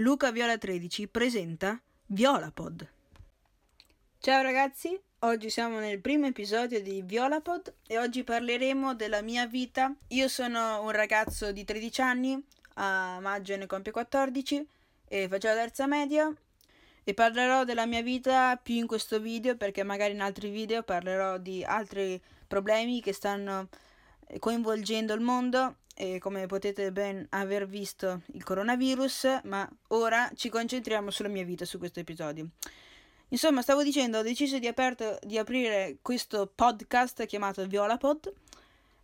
Luca Viola 13 presenta Violapod. Ciao ragazzi, oggi siamo nel primo episodio di Violapod e oggi parleremo della mia vita. Io sono un ragazzo di 13 anni, a maggio ne compie 14 e faccio la terza media e parlerò della mia vita più in questo video perché magari in altri video parlerò di altri problemi che stanno coinvolgendo il mondo e come potete ben aver visto il coronavirus, ma ora ci concentriamo sulla mia vita su questo episodio. Insomma, stavo dicendo, ho deciso di, aperto, di aprire questo podcast chiamato Violapod.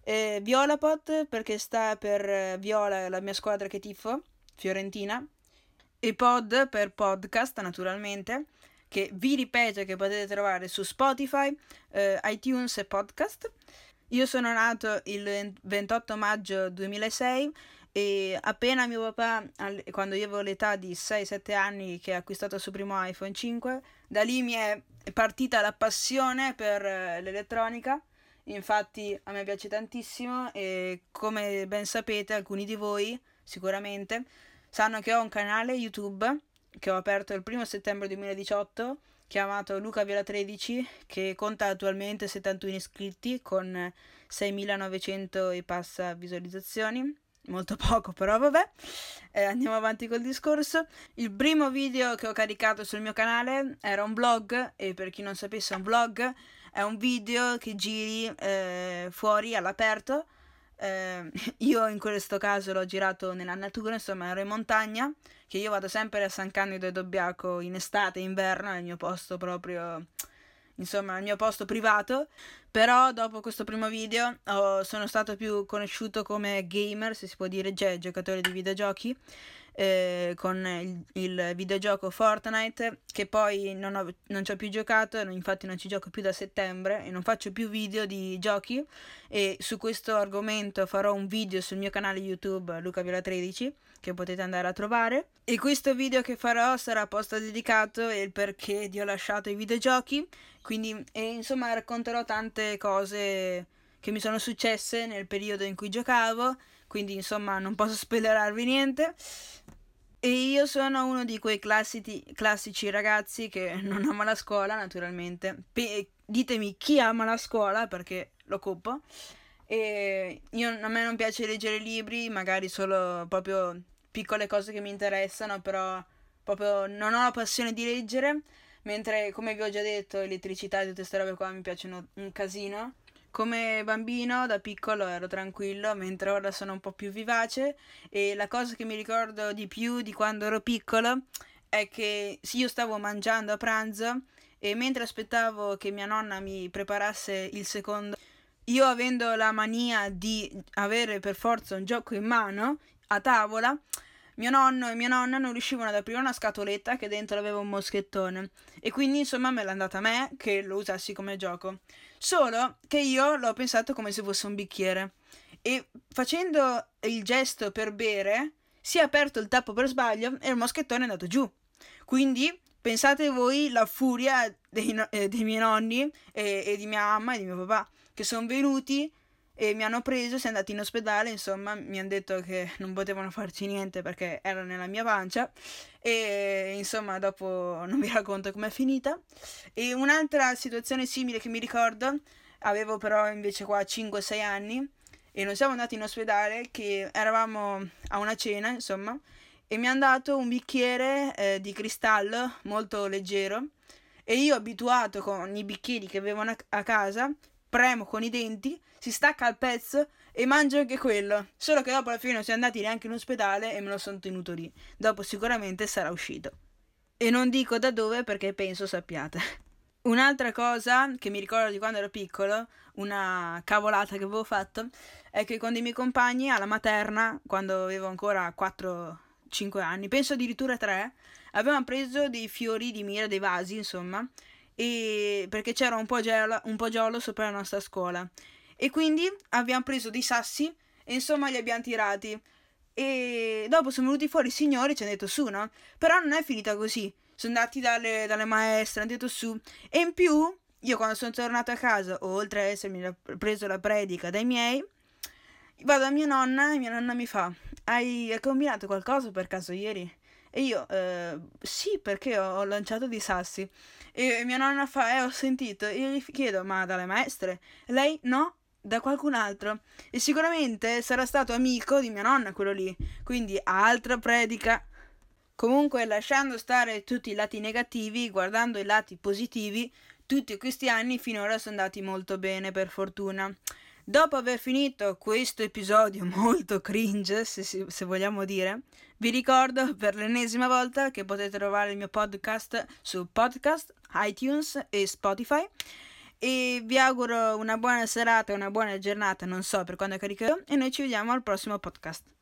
Eh, Violapod perché sta per Viola, la mia squadra che tifo, Fiorentina, e pod per podcast, naturalmente, che vi ripeto che potete trovare su Spotify, eh, iTunes e podcast. Io sono nato il 28 maggio 2006 e appena mio papà, quando io avevo l'età di 6-7 anni, che ha acquistato il suo primo iPhone 5, da lì mi è partita la passione per eh, l'elettronica. Infatti a me piace tantissimo e come ben sapete alcuni di voi sicuramente sanno che ho un canale YouTube che ho aperto il 1 settembre 2018 chiamato Luca Viola 13 che conta attualmente 71 iscritti con 6900 e passa visualizzazioni. Molto poco però vabbè. Eh, andiamo avanti col discorso. Il primo video che ho caricato sul mio canale era un vlog e per chi non sapesse un vlog è un video che giri eh, fuori all'aperto eh, io in questo caso l'ho girato nella natura, insomma ero in montagna, che io vado sempre a San Candido e Dobbiaco in estate inverno, è il mio posto proprio, insomma il mio posto privato, però dopo questo primo video oh, sono stato più conosciuto come gamer, se si può dire, cioè giocatore di videogiochi, eh, con il, il, videogioco Fortnite che poi non, ho, non ci ho più giocato, infatti non ci gioco più da settembre e non faccio più video di giochi. E su questo argomento farò un video sul mio canale YouTube Luca Viola 13 che potete andare a trovare. E questo video che farò sarà apposta dedicato il perché di ho lasciato i videogiochi. Quindi e insomma racconterò tante cose che mi sono successe nel periodo in cui giocavo quindi insomma non posso spoilerarvi niente. E io sono uno di quei classici, classici ragazzi che non ama la scuola, naturalmente. Pe- ditemi chi ama la scuola perché lo occupo. E io, a me non piace leggere libri, magari solo proprio piccole cose che mi interessano, però proprio non ho la passione di leggere. Mentre, come vi ho già detto, elettricità e tutte queste robe qua mi piacciono un casino. Come bambino da piccolo ero tranquillo, mentre ora sono un po' più vivace e la cosa che mi ricordo di più di quando ero piccolo è che io stavo mangiando a pranzo e mentre aspettavo che mia nonna mi preparasse il secondo, io avendo la mania di avere per forza un gioco in mano a tavola, mio nonno e mia nonna non riuscivano ad aprire una scatoletta che dentro aveva un moschettone e quindi insomma me l'ha andata a me che lo usassi come gioco. Solo che io l'ho pensato come se fosse un bicchiere e facendo il gesto per bere si è aperto il tappo per sbaglio e il moschettone è andato giù. Quindi pensate voi la furia dei, eh, dei miei nonni e-, e di mia mamma e di mio papà che sono venuti e mi hanno preso, siamo andati in ospedale, insomma, mi hanno detto che non potevano farci niente perché era nella mia pancia e insomma dopo non vi racconto com'è finita. E un'altra situazione simile che mi ricordo, avevo però invece qua 5-6 anni e non siamo andati in ospedale che eravamo a una cena, insomma, e mi hanno dato un bicchiere eh, di cristallo molto leggero e io abituato con i bicchieri che avevano a casa premo con i denti, si stacca il pezzo e mangio anche quello. Solo che dopo alla fine non siamo andati neanche in ospedale e me lo sono tenuto lì. Dopo sicuramente sarà uscito. E non dico da dove perché penso sappiate. Un'altra cosa che mi ricordo di quando ero piccolo, una cavolata che avevo fatto, è che con dei miei compagni alla materna, quando avevo ancora 4-5 anni, penso addirittura 3, avevamo preso dei fiori di mira, dei vasi, insomma, e perché c'era un po', giallo, un po' giallo sopra la nostra scuola. E quindi abbiamo preso dei sassi e insomma li abbiamo tirati. E dopo sono venuti fuori i signori e ci hanno detto su, no? Però non è finita così. Sono andati dalle, dalle maestre, hanno detto su. E in più, io quando sono tornato a casa, oltre ad essermi preso la predica dai miei, vado a mia nonna e mia nonna mi fa: Hai, combinato qualcosa per caso ieri? E io, eh, sì, perché ho, ho, lanciato dei sassi. E mia nonna fa, eh, ho sentito. E io gli chiedo, ma dalle maestre? Lei, no, da qualcun altro. E sicuramente sarà stato amico di mia nonna quello lì. Quindi altra predica. Comunque, lasciando stare tutti i lati negativi, guardando i lati positivi, tutti questi anni finora sono andati molto bene, per fortuna. Dopo aver finito questo episodio molto cringe, se, se, vogliamo dire, vi ricordo per l'ennesima volta che potete trovare il mio podcast su podcast, iTunes e Spotify. E vi auguro una buona serata una buona giornata, non so per quando caricherò, e noi ci vediamo al prossimo podcast.